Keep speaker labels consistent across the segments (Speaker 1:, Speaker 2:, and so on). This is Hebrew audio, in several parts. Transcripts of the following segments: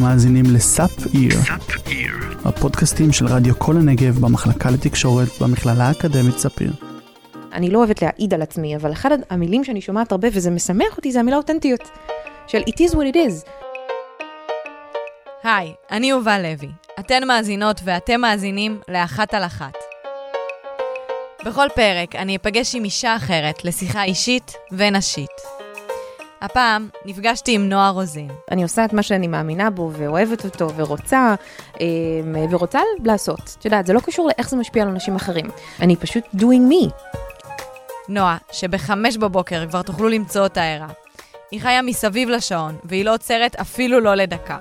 Speaker 1: אתם מאזינים לסאפ איר, הפודקאסטים של רדיו כל הנגב במחלקה לתקשורת במכללה האקדמית ספיר.
Speaker 2: אני לא אוהבת להעיד על עצמי, אבל אחד המילים שאני שומעת הרבה וזה משמח אותי זה המילה אותנטיות. של it is what it is.
Speaker 3: היי, אני יובל לוי. אתן מאזינות ואתם מאזינים לאחת על אחת. בכל פרק אני אפגש עם אישה אחרת לשיחה אישית ונשית. הפעם נפגשתי עם נועה רוזין.
Speaker 2: אני עושה את מה שאני מאמינה בו ואוהבת אותו ורוצה, אה, ורוצה לעשות. את יודעת, זה לא קשור לאיך זה משפיע על אנשים אחרים. אני פשוט doing me.
Speaker 3: נועה, שבחמש בבוקר כבר תוכלו למצוא אותה ערה. היא חיה מסביב לשעון, והיא לא עוצרת אפילו לא לדקה.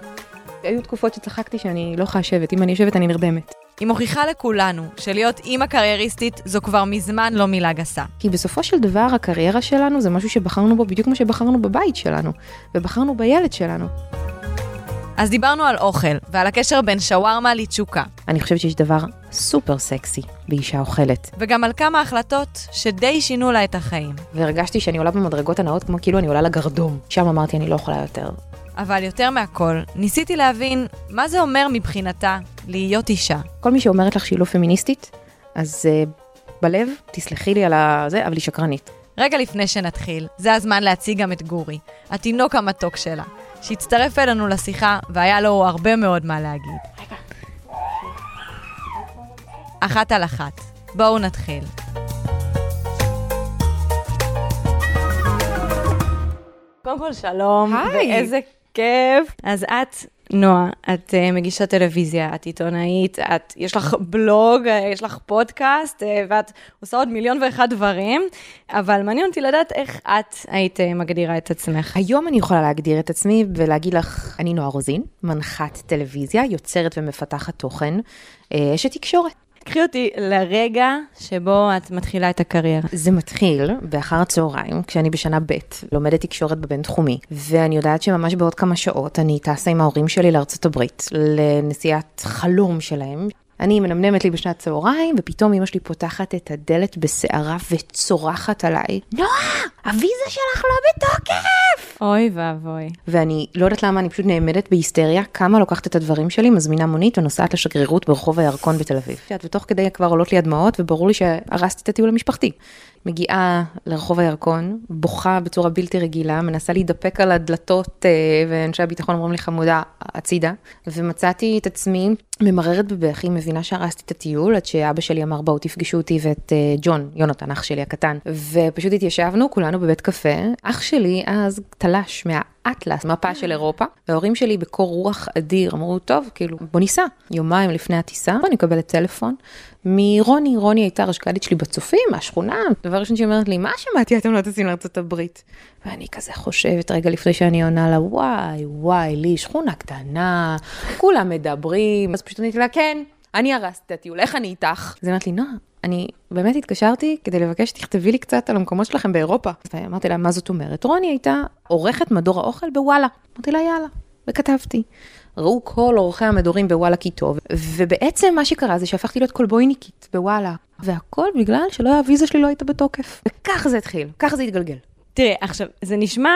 Speaker 2: היו תקופות שצחקתי שאני לא לשבת, אם אני יושבת אני נרדמת.
Speaker 3: היא מוכיחה לכולנו שלהיות אימא קרייריסטית זו כבר מזמן לא מילה גסה.
Speaker 2: כי בסופו של דבר הקריירה שלנו זה משהו שבחרנו בו בדיוק כמו שבחרנו בבית שלנו, ובחרנו בילד שלנו.
Speaker 3: אז דיברנו על אוכל, ועל הקשר בין שווארמה לתשוקה.
Speaker 2: אני חושבת שיש דבר סופר סקסי באישה אוכלת.
Speaker 3: וגם על כמה החלטות שדי שינו לה את החיים.
Speaker 2: והרגשתי שאני עולה במדרגות הנאות כמו כאילו אני עולה לגרדום. שם אמרתי אני לא יכולה יותר.
Speaker 3: אבל יותר מהכל, ניסיתי להבין מה זה אומר מבחינתה להיות אישה.
Speaker 2: כל מי שאומרת לך שהיא לא פמיניסטית, אז uh, בלב, תסלחי לי על הזה, אבל היא שקרנית.
Speaker 3: רגע לפני שנתחיל, זה הזמן להציג גם את גורי, התינוק המתוק שלה, שהצטרף אלינו לשיחה והיה לו הרבה מאוד מה להגיד. אחת על אחת. בואו נתחיל. קודם כל שלום,
Speaker 2: היי.
Speaker 3: ואיזה כיף. אז את, נועה, את uh, מגישת טלוויזיה, את עיתונאית, את, יש לך בלוג, uh, יש לך פודקאסט, uh, ואת עושה עוד מיליון ואחד דברים, אבל מעניין אותי לדעת איך את היית uh, מגדירה את עצמך.
Speaker 2: היום אני יכולה להגדיר את עצמי ולהגיד לך, אני נועה רוזין, מנחת טלוויזיה, יוצרת ומפתחת תוכן, אה, אשת תקשורת.
Speaker 3: קחי אותי לרגע שבו את מתחילה את הקריירה.
Speaker 2: זה מתחיל באחר הצהריים, כשאני בשנה ב', לומדת תקשורת בבינתחומי, ואני יודעת שממש בעוד כמה שעות אני טסה עם ההורים שלי לארצות הברית, לנסיעת חלום שלהם. אני מנמנמת לי בשנת צהריים, ופתאום אמא שלי פותחת את הדלת בסערה וצורחת עליי, נועה, הוויזה שלך לא בתוקף!
Speaker 3: אוי ואבוי.
Speaker 2: ואני לא יודעת למה, אני פשוט נעמדת בהיסטריה, כמה לוקחת את הדברים שלי, מזמינה מונית ונוסעת לשגרירות ברחוב הירקון בתל אביב. ותוך כדי כבר עולות לי הדמעות, וברור לי שהרסתי את הטיול המשפחתי. מגיעה לרחוב הירקון, בוכה בצורה בלתי רגילה, מנסה להידפק על הדלתות, אה, ואנשי הביטחון אומרים לי חמודה, הצידה, ומצאתי את עצמי ממררת בבכי, מבינה שהרסתי את הטיול, עד שאבא שלי אמר בואו תפגשו אותי ואת אה, ג'ון, יונתן, אח שלי הקטן, ופשוט התיישבנו כולנו בבית קפה, אח שלי אז תלש מהאטלס, מפה של אירופה, וההורים שלי בקור רוח אדיר אמרו, טוב, כאילו, בוא ניסע. יומיים לפני הטיסה, אני מקבלת טלפון מרוני, רוני הייתה רשק"לית שלי בצופים, מהשכונה, דבר ראשון שהיא אומרת לי, מה שמעתי אתם לא טסים לארצות הברית? ואני כזה חושבת רגע לפני שאני עונה לה, וואי, וואי, לי שכונה קטנה, כולם מדברים, אז פשוט עניתי לה, כן, אני הרסתי את הטיול, איך אני איתך? אז היא אמרת לי, נועה, אני באמת התקשרתי כדי לבקש שתכתבי לי קצת על המקומות שלכם באירופה. ואמרתי לה, מה זאת אומרת? רוני הייתה עורכת מדור האוכל בוואלה. אמרתי לה, יאללה, וכתבתי. ראו כל עורכי המדורים בוואלה כי טוב, ובעצם מה שקרה זה שהפכתי להיות כלבויניקית בוואלה, והכל בגלל שלא הוויזה שלי לא הייתה בתוקף. וככה זה התחיל, ככה זה התגלגל.
Speaker 3: תראי, עכשיו, זה נשמע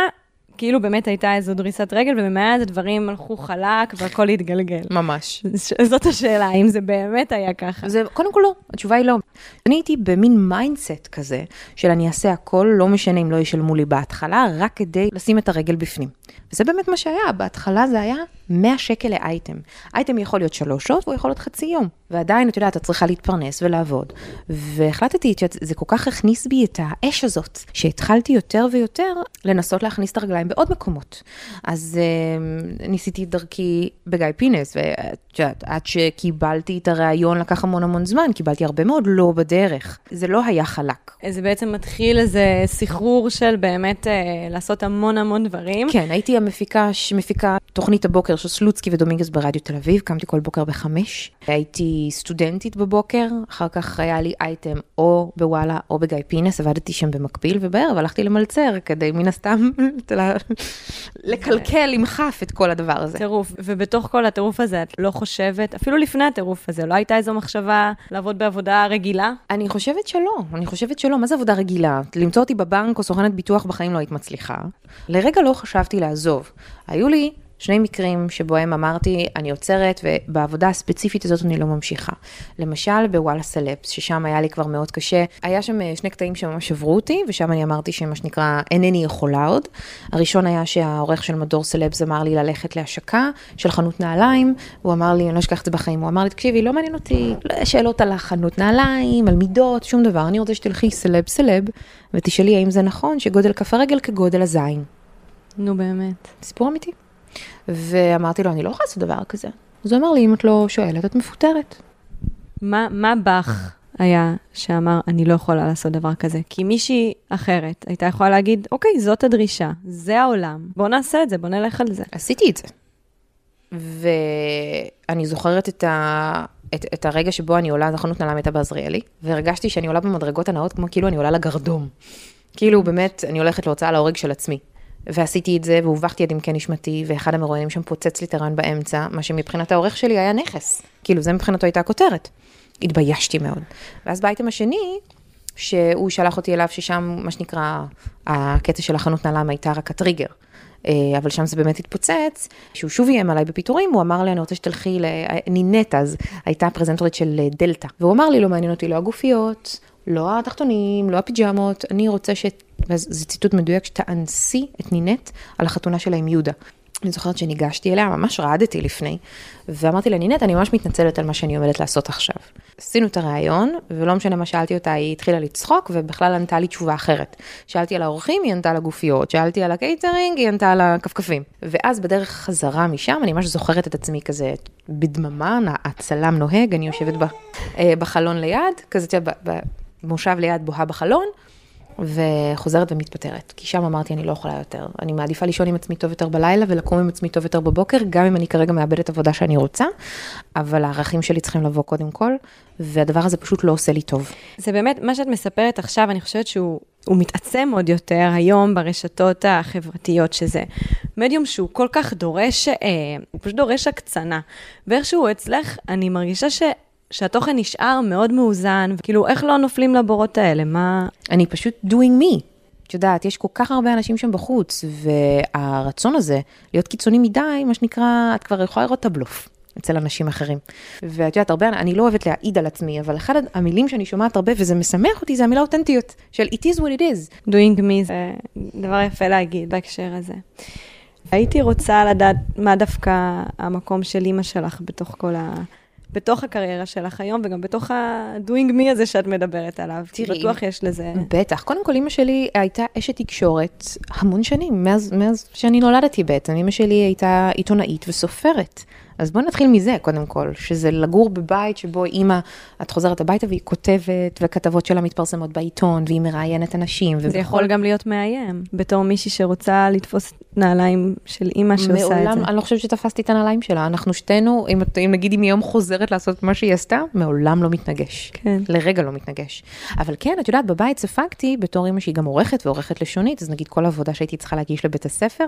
Speaker 3: כאילו באמת הייתה איזו דריסת רגל, ומאז הדברים הלכו חלק והכל התגלגל.
Speaker 2: ממש.
Speaker 3: זאת השאלה, אם זה באמת היה ככה.
Speaker 2: זה, קודם כל לא, התשובה היא לא. אני הייתי במין mindset כזה, של אני אעשה הכל, לא משנה אם לא ישלמו לי בהתחלה, רק כדי לשים את הרגל בפנים. וזה באמת מה שהיה, בהתחלה זה היה 100 שקל לאייטם. אייטם יכול להיות שלוש שעות והוא יכול להיות חצי יום. ועדיין, את יודעת, את צריכה להתפרנס ולעבוד. והחלטתי שזה כל כך הכניס בי את האש הזאת, שהתחלתי יותר ויותר לנסות להכניס את הרגליים בעוד מקומות. אז אה, ניסיתי את דרכי בגיא פינס, ואת יודעת, עד שקיבלתי את הריאיון לקח המון המון זמן, קיבלתי הרבה מאוד לא בדרך. זה לא היה חלק.
Speaker 3: זה בעצם מתחיל איזה סחרור של באמת אה, לעשות המון המון דברים.
Speaker 2: כן, הייתי המפיקה, מפיקה תוכנית הבוקר של סלוצקי ודומינגס ברדיו תל אביב, קמתי כל בוקר בחמש. הייתי סטודנטית בבוקר, אחר כך היה לי אייטם או בוואלה או בגיא פינס, עבדתי שם במקביל, ובערב הלכתי למלצר כדי מן הסתם לקלקל עם כף את כל הדבר הזה.
Speaker 3: טירוף, ובתוך כל הטירוף הזה את לא חושבת, אפילו לפני הטירוף הזה, לא הייתה איזו מחשבה לעבוד בעבודה רגילה?
Speaker 2: אני חושבת שלא, אני חושבת שלא. מה זה עבודה רגילה? למצוא אותי בבנק או סוכנת ביטוח בחיים לא היית מצליחה. לרגע לא חשבתי לעזוב. היו לי שני מקרים שבהם אמרתי, אני עוצרת, ובעבודה הספציפית הזאת אני לא ממשיכה. למשל, בוואלה סלפס, ששם היה לי כבר מאוד קשה. היה שם אה, שני קטעים שממש עברו אותי, ושם אני אמרתי שמה שנקרא, אינני יכולה עוד. הראשון היה שהעורך של מדור סלפס אמר לי ללכת להשקה של חנות נעליים, הוא אמר לי, אני לא אשכח את זה בחיים, הוא אמר לי, תקשיבי, לא מעניין אותי, לא שאלות על החנות נעליים, על מידות, שום דבר, אני רוצה שתלכי סלב סלב, ותשאלי האם זה נכון שגודל כף הרגל כגודל הזין.
Speaker 3: נו באמת.
Speaker 2: סיפור אמיתי. ואמרתי לו, אני לא יכולה לעשות דבר כזה. אז הוא אמר לי, אם את לא שואלת, את מפוטרת.
Speaker 3: מה, מה בך היה שאמר, אני לא יכולה לעשות דבר כזה? כי מישהי אחרת הייתה יכולה להגיד, אוקיי, זאת הדרישה, זה העולם, בוא נעשה את זה, בוא נלך על זה.
Speaker 2: עשיתי את זה. ואני זוכרת את, ה... את, את הרגע שבו אני עולה, החנות נעלם הייתה בעזריאלי, והרגשתי שאני עולה במדרגות הנאות כמו כאילו אני עולה לגרדום. כאילו באמת, אני הולכת להוצאה להורג של עצמי. ועשיתי את זה, והובכתי עד עמקי נשמתי, ואחד המרואיינים שם פוצץ לי את הרעיון באמצע, מה שמבחינת העורך שלי היה נכס. כאילו, זה מבחינתו הייתה הכותרת. התביישתי מאוד. ואז באייטם השני, שהוא שלח אותי אליו, ששם, מה שנקרא, הקטע של החנות נעלם הייתה רק הטריגר. אה, אבל שם זה באמת התפוצץ, שהוא שוב איים עליי בפיטורים, הוא אמר לי, אני רוצה שתלכי לנינט אז, הייתה פרזנטורית של אה, דלתא, והוא אמר לי, לא מעניין אותי לא הגופיות, לא התחתונים, לא הפיג'מות, אני רוצה ש... וזה ציטוט מדויק, שתאנסי את נינט על החתונה שלה עם יהודה. אני זוכרת שניגשתי אליה, ממש רעדתי לפני, ואמרתי לה, נינט, אני ממש מתנצלת על מה שאני עומדת לעשות עכשיו. עשינו את הראיון, ולא משנה מה שאלתי אותה, היא התחילה לצחוק, ובכלל ענתה לי תשובה אחרת. שאלתי על האורחים, היא ענתה על הגופיות, שאלתי על הקייטרינג, היא ענתה על הכפכפים. ואז בדרך חזרה משם, אני ממש זוכרת את עצמי כזה בדממה, הצלם נוהג, אני יושבת אה, בחלון ליד, כזה, במושב ליד בוהה בחלון, וחוזרת ומתפטרת, כי שם אמרתי, אני לא יכולה יותר. אני מעדיפה לישון עם עצמי טוב יותר בלילה ולקום עם עצמי טוב יותר בבוקר, גם אם אני כרגע מאבדת עבודה שאני רוצה, אבל הערכים שלי צריכים לבוא קודם כל, והדבר הזה פשוט לא עושה לי טוב.
Speaker 3: זה באמת, מה שאת מספרת עכשיו, אני חושבת שהוא הוא מתעצם עוד יותר היום ברשתות החברתיות, שזה מדיום שהוא כל כך דורש, אה, הוא פשוט דורש הקצנה. ואיכשהו אצלך, אני מרגישה ש... שהתוכן נשאר מאוד מאוזן, כאילו, איך לא נופלים לבורות האלה? מה...
Speaker 2: אני פשוט doing me. את יודעת, יש כל כך הרבה אנשים שם בחוץ, והרצון הזה להיות קיצוני מדי, מה שנקרא, את כבר יכולה לראות את הבלוף. אצל אנשים אחרים. ואת יודעת, הרבה, אני לא אוהבת להעיד על עצמי, אבל אחד המילים שאני שומעת הרבה, וזה משמח אותי, זה המילה אותנטיות, של it is what it is.
Speaker 3: doing me זה דבר יפה להגיד בהקשר הזה. הייתי רוצה לדעת מה דווקא המקום של אימא שלך בתוך כל ה... בתוך הקריירה שלך היום, וגם בתוך ה-doing me הזה שאת מדברת עליו. תראי, בטוח יש לזה...
Speaker 2: בטח. קודם כל, אימא שלי הייתה אשת תקשורת המון שנים, מאז, מאז שאני נולדתי בעצם. אימא שלי הייתה עיתונאית וסופרת. אז בואי נתחיל מזה, קודם כל, שזה לגור בבית שבו אימא, את חוזרת הביתה והיא כותבת, וכתבות שלה מתפרסמות בעיתון, והיא מראיינת אנשים.
Speaker 3: זה ובכל... יכול גם להיות מאיים, בתור מישהי שרוצה לתפוס נעליים של אימא שעושה מעולם, את זה.
Speaker 2: אני לא חושבת שתפסתי את הנעליים שלה. אנחנו שתינו, אם, אם נגיד היא מיום חוזרת לעשות מה שהיא עשתה, מעולם לא מתנגש.
Speaker 3: כן.
Speaker 2: לרגע לא מתנגש. אבל כן, את יודעת, בבית ספגתי, בתור אימא שהיא גם עורכת ועורכת לשונית, אז נגיד כל עבודה שהייתי צריכה להגיש לבית הספר,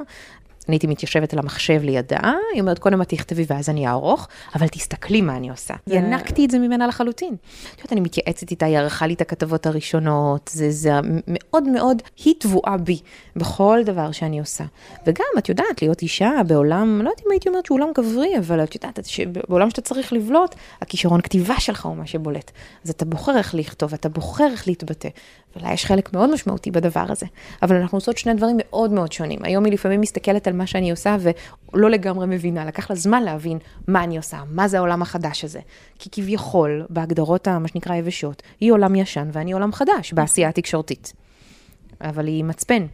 Speaker 2: אני הייתי מתיישבת על המחשב לידה, היא אומרת, קודם את תכתבי ואז אני אערוך, אבל תסתכלי מה אני עושה. זה... ינקתי את זה ממנה לחלוטין. את יודעת, אני מתייעצת איתה, היא ערכה לי את הכתבות הראשונות, זה, זה מאוד מאוד, היא טבועה בי בכל דבר שאני עושה. וגם, את יודעת, להיות אישה בעולם, לא יודעת אם הייתי אומרת שהוא עולם גברי, אבל את יודעת, בעולם שאתה צריך לבלוט, הכישרון כתיבה שלך הוא מה שבולט. אז אתה בוחר איך לכתוב, אתה בוחר איך להתבטא. ולה יש חלק מאוד משמעותי בדבר הזה. אבל אנחנו עושות שני דברים מאוד מאוד שונים. היום היא לפעמים מסתכלת על מה שאני עושה ולא לגמרי מבינה. לקח לה זמן להבין מה אני עושה, מה זה העולם החדש הזה. כי כביכול, בהגדרות, מה שנקרא יבשות, היא עולם ישן ואני עולם חדש בעשייה התקשורתית. אבל היא מצפן.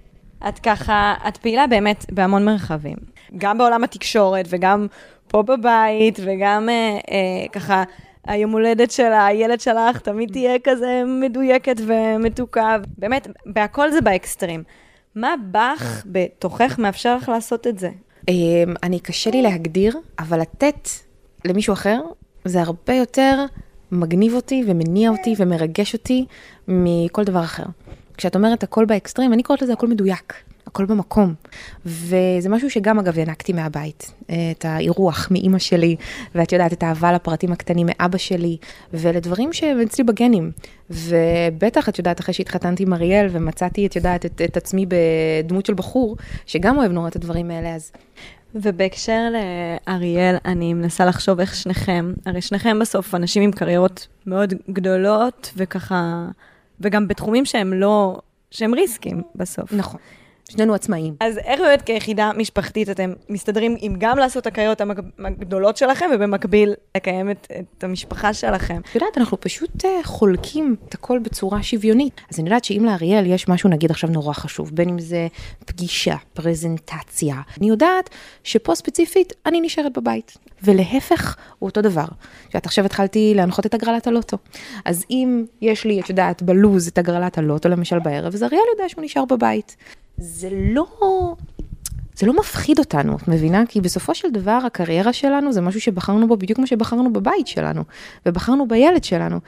Speaker 3: את ככה, את פעילה באמת בהמון מרחבים. גם בעולם התקשורת וגם פה בבית וגם אה, אה, ככה... היום הולדת של הילד שלך תמיד תהיה כזה מדויקת ומתוקה. באמת, בהכל זה באקסטרים. מה בך בתוכך מאפשר לך לעשות את זה?
Speaker 2: אמ, אני, קשה לי להגדיר, אבל לתת למישהו אחר, זה הרבה יותר מגניב אותי ומניע אותי ומרגש אותי מכל דבר אחר. כשאת אומרת הכל באקסטרים, אני קוראת לזה הכל מדויק. הכל במקום. וזה משהו שגם אגב ינקתי מהבית, את האירוח מאימא שלי, ואת יודעת, את האהבה לפרטים הקטנים מאבא שלי, ולדברים שהם אצלי בגנים. ובטח, את יודעת, אחרי שהתחתנתי עם אריאל ומצאתי, את יודעת, את, את עצמי בדמות של בחור, שגם אוהב נורא את הדברים האלה, אז
Speaker 3: ובהקשר לאריאל, אני מנסה לחשוב איך שניכם, הרי שניכם בסוף אנשים עם קריירות מאוד גדולות, וככה, וגם בתחומים שהם לא, שהם ריסקים בסוף.
Speaker 2: נכון. שנינו עצמאים.
Speaker 3: אז איך באמת כיחידה משפחתית אתם מסתדרים עם גם לעשות הקריירות הגדולות שלכם, ובמקביל לקיים את, את המשפחה שלכם?
Speaker 2: את יודעת, אנחנו פשוט uh, חולקים את הכל בצורה שוויונית. אז אני יודעת שאם לאריאל יש משהו, נגיד עכשיו נורא חשוב, בין אם זה פגישה, פרזנטציה, אני יודעת שפה ספציפית אני נשארת בבית. ולהפך, הוא אותו דבר. את יודעת, עכשיו התחלתי להנחות את הגרלת הלוטו. אז אם יש לי, את יודעת, בלוז את הגרלת הלוטו, למשל בערב, אז אריאל יודע שהוא נשאר בבית. זה לא... זה לא מפחיד אותנו, את מבינה? כי בסופו של דבר הקריירה שלנו זה משהו שבחרנו בו בדיוק כמו שבחרנו בבית שלנו, ובחרנו בילד שלנו.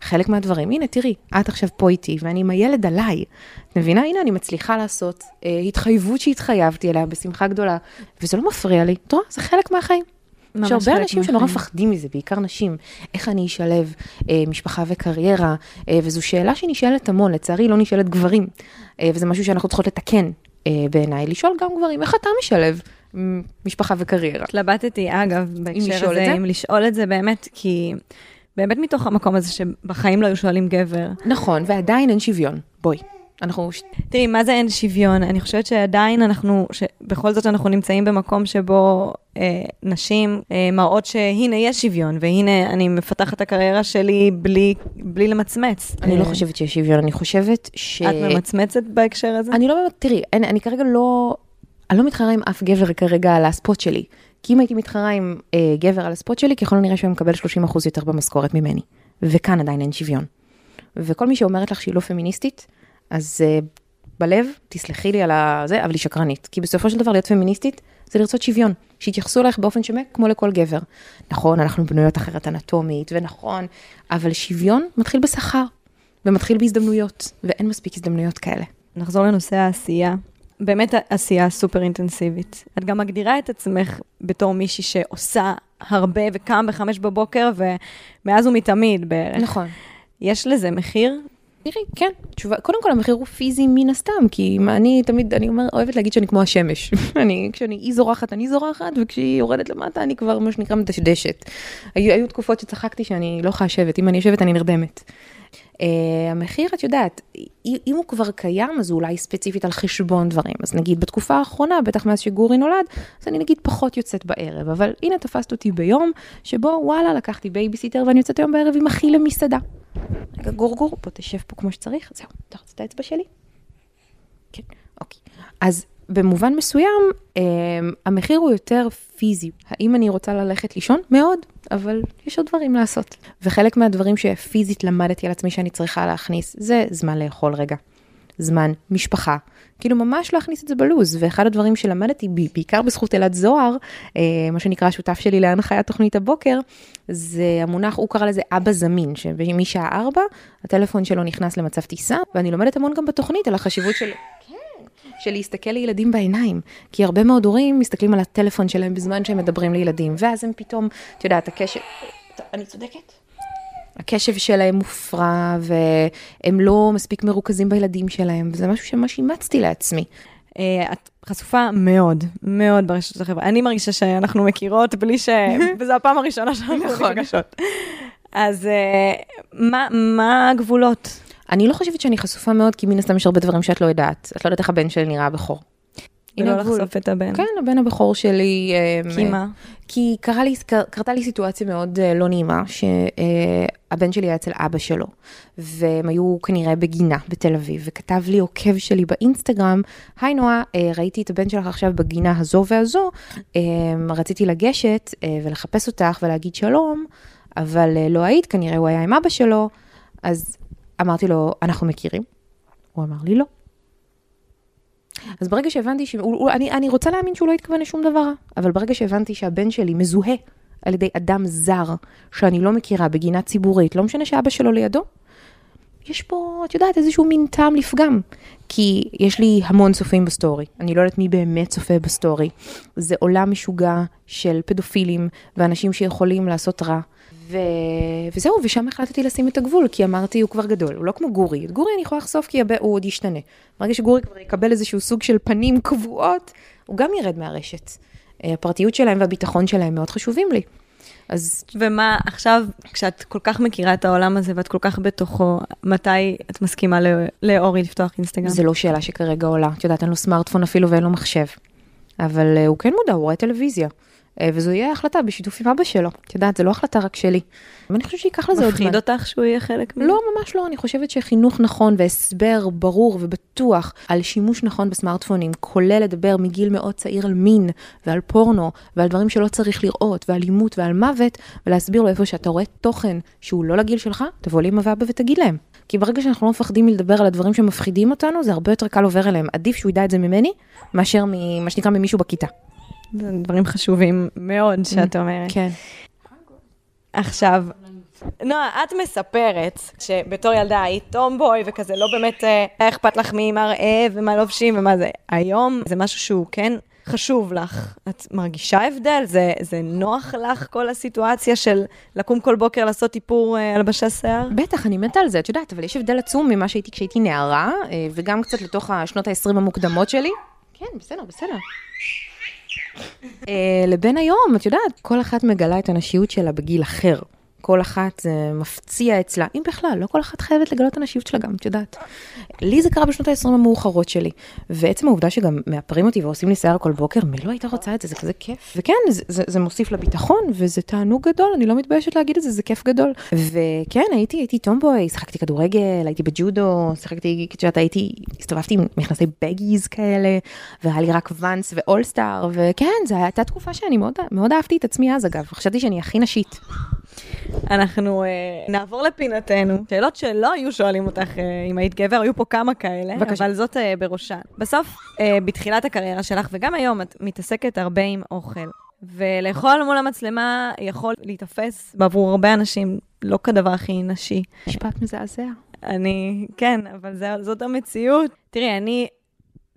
Speaker 2: חלק מהדברים, הנה תראי, את עכשיו פה איתי ואני עם הילד עליי. את מבינה? הנה אני מצליחה לעשות אה, התחייבות שהתחייבתי אליה בשמחה גדולה, וזה לא מפריע לי, את רואה? זה חלק מהחיים. יש הרבה אנשים שנורא מפחדים מזה, בעיקר נשים, איך אני אשלב אה, משפחה וקריירה, אה, וזו שאלה שנשאלת המון, לצערי לא נשאלת גברים, אה, וזה משהו שאנחנו צריכות לתקן אה, בעיניי, לשאול גם גברים, איך אתה משלב משפחה וקריירה?
Speaker 3: התלבטתי, אגב, בהקשר הזה, אם לשאול את זה באמת, כי... באמת מתוך המקום הזה שבחיים לא היו שואלים גבר.
Speaker 2: נכון, ועדיין אין שוויון. בואי. אנחנו...
Speaker 3: תראי, מה זה אין שוויון? אני חושבת שעדיין אנחנו, שבכל זאת אנחנו נמצאים במקום שבו אה, נשים אה, מראות שהנה יש שוויון, והנה אני מפתחת את הקריירה שלי בלי, בלי למצמץ.
Speaker 2: אני לא אה... לא חושבת שיש שוויון, אני חושבת ש...
Speaker 3: את ממצמצת בהקשר הזה?
Speaker 2: אני לא באמת, תראי, אני, אני כרגע לא... אני לא מתחרה עם אף גבר כרגע על הספוט שלי. כי אם הייתי מתחרה עם אה, גבר על הספוט שלי, ככל הנראה שהוא מקבל 30% יותר במשכורת ממני. וכאן עדיין אין שוויון. וכל מי שאומרת לך שהיא לא פמיניסטית, אז uh, בלב, תסלחי לי על זה, אבל היא שקרנית. כי בסופו של דבר להיות פמיניסטית זה לרצות שוויון, שיתייחסו אלייך באופן שווה כמו לכל גבר. נכון, אנחנו בנויות אחרת אנטומית, ונכון, אבל שוויון מתחיל בשכר, ומתחיל בהזדמנויות, ואין מספיק הזדמנויות כאלה.
Speaker 3: נחזור לנושא העשייה. באמת עשייה סופר אינטנסיבית. את גם מגדירה את עצמך בתור מישהי שעושה הרבה וקם בחמש בבוקר, ומאז ומתמיד בערך.
Speaker 2: נכון.
Speaker 3: יש לזה מחיר?
Speaker 2: תראי, כן, תשובה, קודם כל המחיר הוא פיזי מן הסתם, כי אני תמיד, אני אומר, אוהבת להגיד שאני כמו השמש. אני, כשאני, היא זורחת, אני זורחת, וכשהיא יורדת למטה, אני כבר, מה שנקרא, מדשדשת. היו, היו תקופות שצחקתי שאני לא יכולה לשבת, אם אני יושבת, אני נרדמת. אה, המחיר, את יודעת, אם הוא כבר קיים, אז הוא אולי ספציפית על חשבון דברים. אז נגיד בתקופה האחרונה, בטח מאז שגורי נולד, אז אני נגיד פחות יוצאת בערב, אבל הנה תפסת אותי ביום שבו וואלה, לקחתי בייביסיטר ואני יוצאת היום בערב עם אחי למסעדה. רגע, גור גור, בוא תשב פה כמו שצריך, זהו, אתה רוצה את האצבע שלי? כן, אוקיי. אז במובן מסוים, אה, המחיר הוא יותר פיזי. האם אני רוצה ללכת לישון? מאוד, אבל יש עוד דברים לעשות. וחלק מהדברים שפיזית למדתי על עצמי שאני צריכה להכניס, זה זמן לאכול רגע. זמן, משפחה, כאילו ממש להכניס את זה בלוז, ואחד הדברים שלמדתי, בעיקר בזכות אלעד זוהר, אה, מה שנקרא השותף שלי להנחיית תוכנית הבוקר, זה המונח, הוא קרא לזה אבא זמין, שמשעה ארבע, הטלפון שלו נכנס למצב טיסה, ואני לומדת המון גם בתוכנית על החשיבות של... של להסתכל לילדים בעיניים. כי הרבה מאוד הורים מסתכלים על הטלפון שלהם בזמן שהם מדברים לילדים, ואז הם פתאום, את יודעת, הקשב... אני צודקת? הקשב שלהם מופרע, והם לא מספיק מרוכזים בילדים שלהם, וזה משהו שממש אימצתי לעצמי.
Speaker 3: אה, את חשופה מאוד, מאוד ברשתות החברה. אני מרגישה שאנחנו מכירות בלי ש... וזו הפעם הראשונה שאנחנו נכון. נפגשות. אז אה, מה, מה הגבולות?
Speaker 2: אני לא חושבת שאני חשופה מאוד, כי מן הסתם יש הרבה דברים שאת לא יודעת. את לא יודעת איך הבן שלי נראה בכור.
Speaker 3: ולא לחשוף את הבן.
Speaker 2: כן, הבן הבכור שלי.
Speaker 3: כי מה?
Speaker 2: כי קרה לי, קר, קרתה לי סיטואציה מאוד uh, לא נעימה, שהבן שלי היה אצל אבא שלו, והם היו כנראה בגינה בתל אביב, וכתב לי עוקב שלי באינסטגרם, היי נועה, ראיתי את הבן שלך עכשיו בגינה הזו והזו, רציתי לגשת ולחפש אותך ולהגיד שלום, אבל לא היית, כנראה הוא היה עם אבא שלו, אז אמרתי לו, אנחנו מכירים? הוא אמר לי לא. אז ברגע שהבנתי, ש... הוא, אני, אני רוצה להאמין שהוא לא התכוון לשום דבר רע, אבל ברגע שהבנתי שהבן שלי מזוהה על ידי אדם זר שאני לא מכירה בגינה ציבורית, לא משנה שאבא שלו לידו, יש פה, את יודעת, איזשהו מין טעם לפגם. כי יש לי המון צופים בסטורי, אני לא יודעת מי באמת צופה בסטורי. זה עולם משוגע של פדופילים ואנשים שיכולים לעשות רע. ו... וזהו, ושם החלטתי לשים את הגבול, כי אמרתי, הוא כבר גדול, הוא לא כמו גורי. את גורי אני יכולה לחשוף כי הוא עוד ישתנה. ברגע שגורי כבר יקבל איזשהו סוג של פנים קבועות, הוא גם ירד מהרשת. אה, הפרטיות שלהם והביטחון שלהם מאוד חשובים לי. אז
Speaker 3: ומה, עכשיו, כשאת כל כך מכירה את העולם הזה ואת כל כך בתוכו, מתי את מסכימה לא- לאורי לפתוח אינסטגרם?
Speaker 2: זו לא שאלה שכרגע עולה. את יודעת, אין לו סמארטפון אפילו ואין לו מחשב. אבל אה, הוא כן מודע, הוא רואה טלוויזיה. אה, וזו יהיה החלטה בשיתוף עם אבא שלו. את יודעת, זו לא החלטה רק שלי. ואני חושבת שייקח לזה עוד זמן.
Speaker 3: מפחיד אותך שהוא יהיה חלק מזה?
Speaker 2: לא, ממש לא. אני חושבת שחינוך נכון והסבר ברור ובטוח על שימוש נכון בסמארטפונים, כולל לדבר מגיל מאוד צעיר על מין ועל פורנו ועל דברים שלא צריך לראות ועל אלימות ועל מוות, ולהסביר לו איפה שאתה רואה תוכן שהוא לא לגיל שלך, תבוא לאמא ואבא ותגיד להם. כי ברגע שאנחנו לא מפחדים מלדבר על הדברים שמפחידים אותנו, זה הרבה יותר קל עובר אליהם. עדיף שהוא ידע את זה ממני, מאשר ממה שנקרא ממישהו בכיתה.
Speaker 3: זה דברים חשובים מאוד שאת אומרת.
Speaker 2: כן.
Speaker 3: עכשיו, נועה, את מספרת שבתור ילדה היית טומבוי וכזה, לא באמת אה, היה אכפת לך מי מראה ומה לובשים ומה זה. היום זה משהו שהוא כן חשוב לך. את מרגישה הבדל? זה, זה נוח לך כל הסיטואציה של לקום כל בוקר לעשות איפור אה, שיער?
Speaker 2: בטח, אני מתה על זה, את יודעת, אבל יש הבדל עצום ממה שהייתי כשהייתי נערה, אה, וגם קצת לתוך השנות ה-20 המוקדמות שלי. כן, בסדר, בסדר. אה, לבין היום, את יודעת, כל אחת מגלה את הנשיות שלה בגיל אחר. כל אחת זה מפציע אצלה, אם בכלל, לא כל אחת חייבת לגלות את הנשיות שלה גם, את יודעת. לי זה קרה בשנות ה-20 המאוחרות שלי, ועצם העובדה שגם מאפרים אותי ועושים לי שיער כל בוקר, מי לא הייתה רוצה את זה, זה כזה כיף. וכן, זה, זה, זה מוסיף לביטחון, וזה תענוג גדול, אני לא מתביישת להגיד את זה, זה כיף גדול. וכן, הייתי, הייתי טומבוי, שיחקתי כדורגל, הייתי בג'ודו, שיחקתי, את יודעת, הייתי, הסתובבתי עם מכנסי בגיז כאלה, והיה לי רק ואנס ואולסטאר, וכן, זו הייתה תקופה שאני מאוד, מאוד אהבתי את עצמי אז, אגב, חשבתי שאני הכי נשית.
Speaker 3: אנחנו uh, נעבור לפינתנו. שאלות שלא היו שואלים אותך uh, אם היית גבר, היו פה כמה כאלה,
Speaker 2: בבקשה.
Speaker 3: אבל זאת uh, בראשן. בסוף, uh, בתחילת הקריירה שלך, וגם היום, את מתעסקת הרבה עם אוכל. ולאכול מול המצלמה יכול להיתפס בעבור הרבה אנשים לא כדבר הכי נשי.
Speaker 2: משפט מזעזע.
Speaker 3: אני, כן, אבל זה, זאת המציאות. תראי, אני,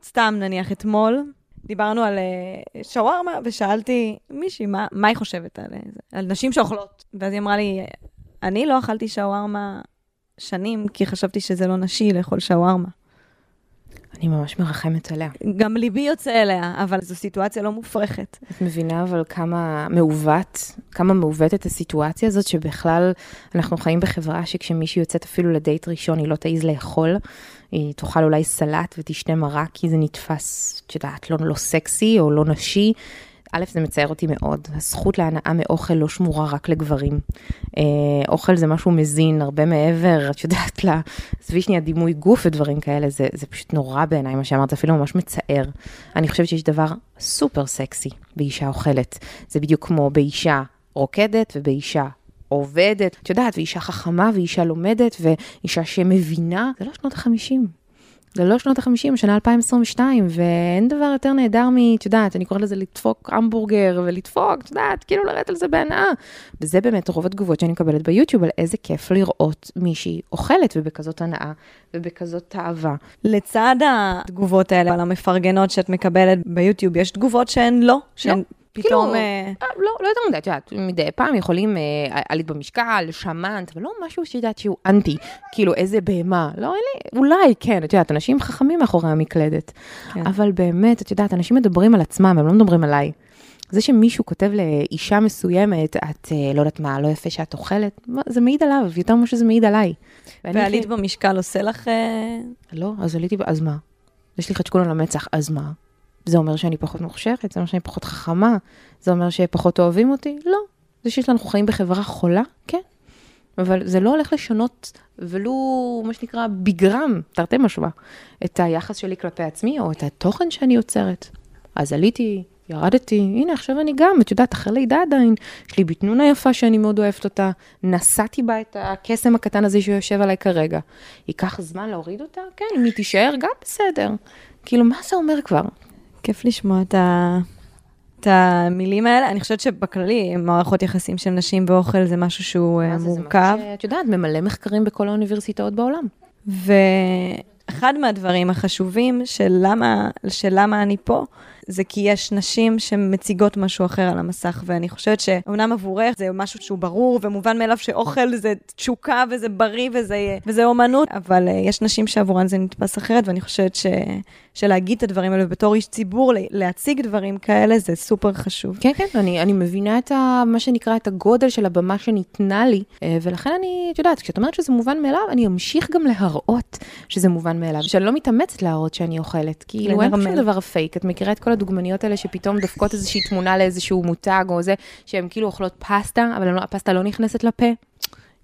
Speaker 3: סתם נניח אתמול, דיברנו על uh, שווארמה, ושאלתי מישהי מה, מה היא חושבת על זה, על נשים שאוכלות. ואז היא אמרה לי, אני לא אכלתי שווארמה שנים, כי חשבתי שזה לא נשי לאכול שווארמה.
Speaker 2: אני ממש מרחמת עליה.
Speaker 3: גם ליבי יוצא אליה, אבל זו סיטואציה לא מופרכת.
Speaker 2: את מבינה אבל כמה מעוות, כמה מעוותת הסיטואציה הזאת, שבכלל אנחנו חיים בחברה שכשמישהי יוצאת אפילו לדייט ראשון, היא לא תעז לאכול, היא תאכל אולי סלט ותשתה מרק, כי זה נתפס, את יודעת, לא, לא סקסי או לא נשי. א', זה מצער אותי מאוד. הזכות להנאה מאוכל לא שמורה רק לגברים. אה, אוכל זה משהו מזין, הרבה מעבר, את יודעת, לה, עזבי שנייה דימוי גוף ודברים כאלה, זה, זה פשוט נורא בעיניי, מה שאמרת, אפילו ממש מצער. אני חושבת שיש דבר סופר סקסי באישה אוכלת. זה בדיוק כמו באישה רוקדת ובאישה עובדת, את יודעת, ואישה חכמה ואישה לומדת ואישה שמבינה, זה לא שנות החמישים. זה לא שנות ה-50, השנה 2022, ואין דבר יותר נהדר מ... את יודעת, אני קוראת לזה לדפוק המבורגר ולדפוק, את יודעת, כאילו לרדת על זה בהנאה. וזה באמת רוב התגובות שאני מקבלת ביוטיוב, על איזה כיף לראות מישהי אוכלת ובכזאת הנאה ובכזאת תאווה.
Speaker 3: לצד התגובות האלה על המפרגנות שאת מקבלת ביוטיוב, יש תגובות שהן לא, שהן פתאום...
Speaker 2: כאילו,
Speaker 3: אה,
Speaker 2: אה, לא, לא יותר מדי, את יודעת, מדי פעם יכולים, אה, עלית במשקל, שמנת, אבל לא משהו שאת יודעת שהוא אנטי, כאילו איזה בהמה, לא, לי, אולי כן, את יודעת, אנשים חכמים מאחורי המקלדת,
Speaker 3: כן.
Speaker 2: אבל באמת, את יודעת, אנשים מדברים על עצמם, הם לא מדברים עליי. זה שמישהו כותב לאישה מסוימת, את אה, לא יודעת מה, לא יפה שאת אוכלת, זה מעיד עליו, יותר ממה שזה מעיד עליי.
Speaker 3: ועלית
Speaker 2: הכי-
Speaker 3: במשקל עושה לך... אה,
Speaker 2: לא, אז עליתי, אז מה? יש לי חדשקון על המצח, אז מה? זה אומר שאני פחות מוכשרת? זה אומר שאני פחות חכמה? זה אומר שפחות אוהבים אותי? לא. זה שיש לנו חיים בחברה חולה? כן. אבל זה לא הולך לשנות ולו, מה שנקרא, בגרם, תרתי משמע, את היחס שלי כלפי עצמי, או את התוכן שאני יוצרת. אז עליתי, ירדתי, הנה עכשיו אני גם, את יודעת, אחרי לידה עדיין, יש לי בטנונה יפה שאני מאוד אוהבת אותה, נשאתי בה את הקסם הקטן הזה שיושב עליי כרגע. ייקח זמן להוריד אותה? כן, אם היא תישאר גם בסדר. כאילו, מה זה אומר כבר?
Speaker 3: כיף לשמוע את, ה... את המילים האלה. אני חושבת שבכללי, מערכות יחסים של נשים באוכל זה משהו שהוא אה,
Speaker 2: מה זה? זה
Speaker 3: מורכב.
Speaker 2: משהו שאת יודעת, ממלא מחקרים בכל האוניברסיטאות בעולם.
Speaker 3: ואחד מהדברים החשובים של למה, של למה אני פה, זה כי יש נשים שמציגות משהו אחר על המסך, ואני חושבת שאומנם עבורך זה משהו שהוא ברור ומובן מאליו שאוכל זה תשוקה וזה בריא וזה, וזה אומנות, אבל uh, יש נשים שעבורן זה נתפס אחרת, ואני חושבת ש, שלהגיד את הדברים האלה, ובתור איש ציבור, להציג דברים כאלה, זה סופר חשוב.
Speaker 2: כן, כן, אני, אני מבינה את ה, מה שנקרא, את הגודל של הבמה שניתנה לי, אה, ולכן אני, את יודעת, כשאת אומרת שזה מובן מאליו, אני אמשיך גם להראות שזה מובן מאליו, שאני לא מתאמצת להראות שאני אוכלת, כאילו אין שום דבר פייק, את מכירה את כל הדוגמניות האלה שפתאום דופקות איזושהי תמונה לאיזשהו מותג או זה, שהן כאילו אוכלות פסטה, אבל לא, הפסטה לא נכנסת לפה.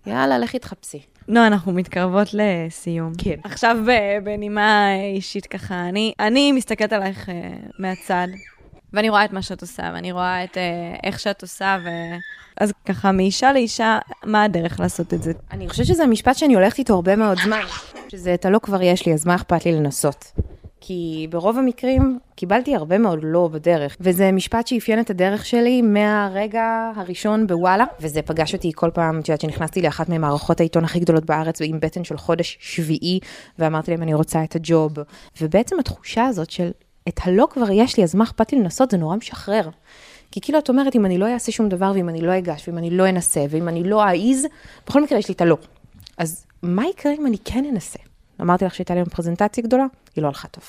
Speaker 2: יאללה, לכי תחפשי.
Speaker 3: לא, אנחנו מתקרבות לסיום.
Speaker 2: כן.
Speaker 3: עכשיו בנימה אישית ככה, אני, אני מסתכלת עלייך uh, מהצד, ואני רואה את מה שאת עושה, ואני רואה את uh, איך שאת עושה, ו... אז ככה, מאישה לאישה, מה הדרך לעשות את זה?
Speaker 2: אני חושבת שזה המשפט שאני הולכת איתו הרבה מאוד זמן, שזה את הלא כבר יש לי, אז מה אכפת לי לנסות? כי ברוב המקרים קיבלתי הרבה מאוד לא בדרך, וזה משפט שאפיין את הדרך שלי מהרגע הראשון בוואלה, וזה פגש אותי כל פעם, את יודעת, שנכנסתי לאחת ממערכות העיתון הכי גדולות בארץ, עם בטן של חודש שביעי, ואמרתי להם, אני רוצה את הג'וב. ובעצם התחושה הזאת של, את הלא כבר יש לי, אז מה אכפת לי לנסות, זה נורא משחרר. כי כאילו את אומרת, אם אני לא אעשה שום דבר, ואם אני לא אגש, ואם אני לא אנסה, ואם אני לא אעיז, בכל מקרה יש לי את הלא. אז מה יקרה אם אני כן אנסה? אמרתי לך שהייתה להם פרזנטציה גדולה, היא לא הלכה טוב.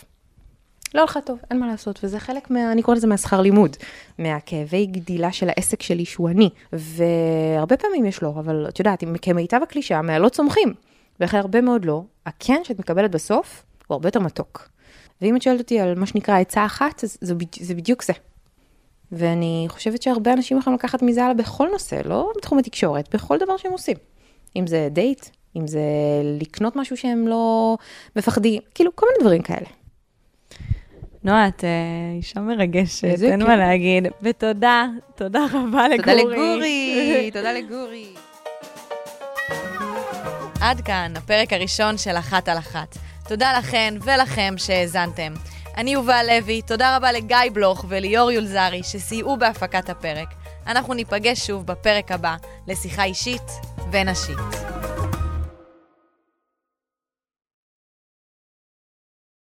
Speaker 2: לא הלכה טוב, אין מה לעשות, וזה חלק מה, אני קוראת לזה מהשכר לימוד, מהכאבי גדילה של העסק שלי שהוא אני, והרבה פעמים יש לא, אבל את יודעת, כמיטב הקלישה, מהלא צומחים, ואחרי הרבה מאוד לא, הכן שאת מקבלת בסוף, הוא הרבה יותר מתוק. ואם את שואלת אותי על מה שנקרא עצה אחת, זה, זה, זה בדיוק זה. ואני חושבת שהרבה אנשים יכולים לקחת מזה הלאה בכל נושא, לא בתחום התקשורת, בכל דבר שהם עושים. אם זה דייט, אם זה לקנות משהו שהם לא מפחדים, כאילו כל מיני דברים כאלה.
Speaker 3: נועה, את uh, אישה מרגשת, אין מה להגיד. ותודה, תודה רבה לגורי.
Speaker 2: תודה לגורי, תודה לגורי.
Speaker 3: עד כאן הפרק הראשון של אחת על אחת. תודה לכן ולכם שהאזנתם. אני יובל לוי, תודה רבה לגיא בלוך וליאור יולזרי שסייעו בהפקת הפרק. אנחנו ניפגש שוב בפרק הבא לשיחה אישית ונשית.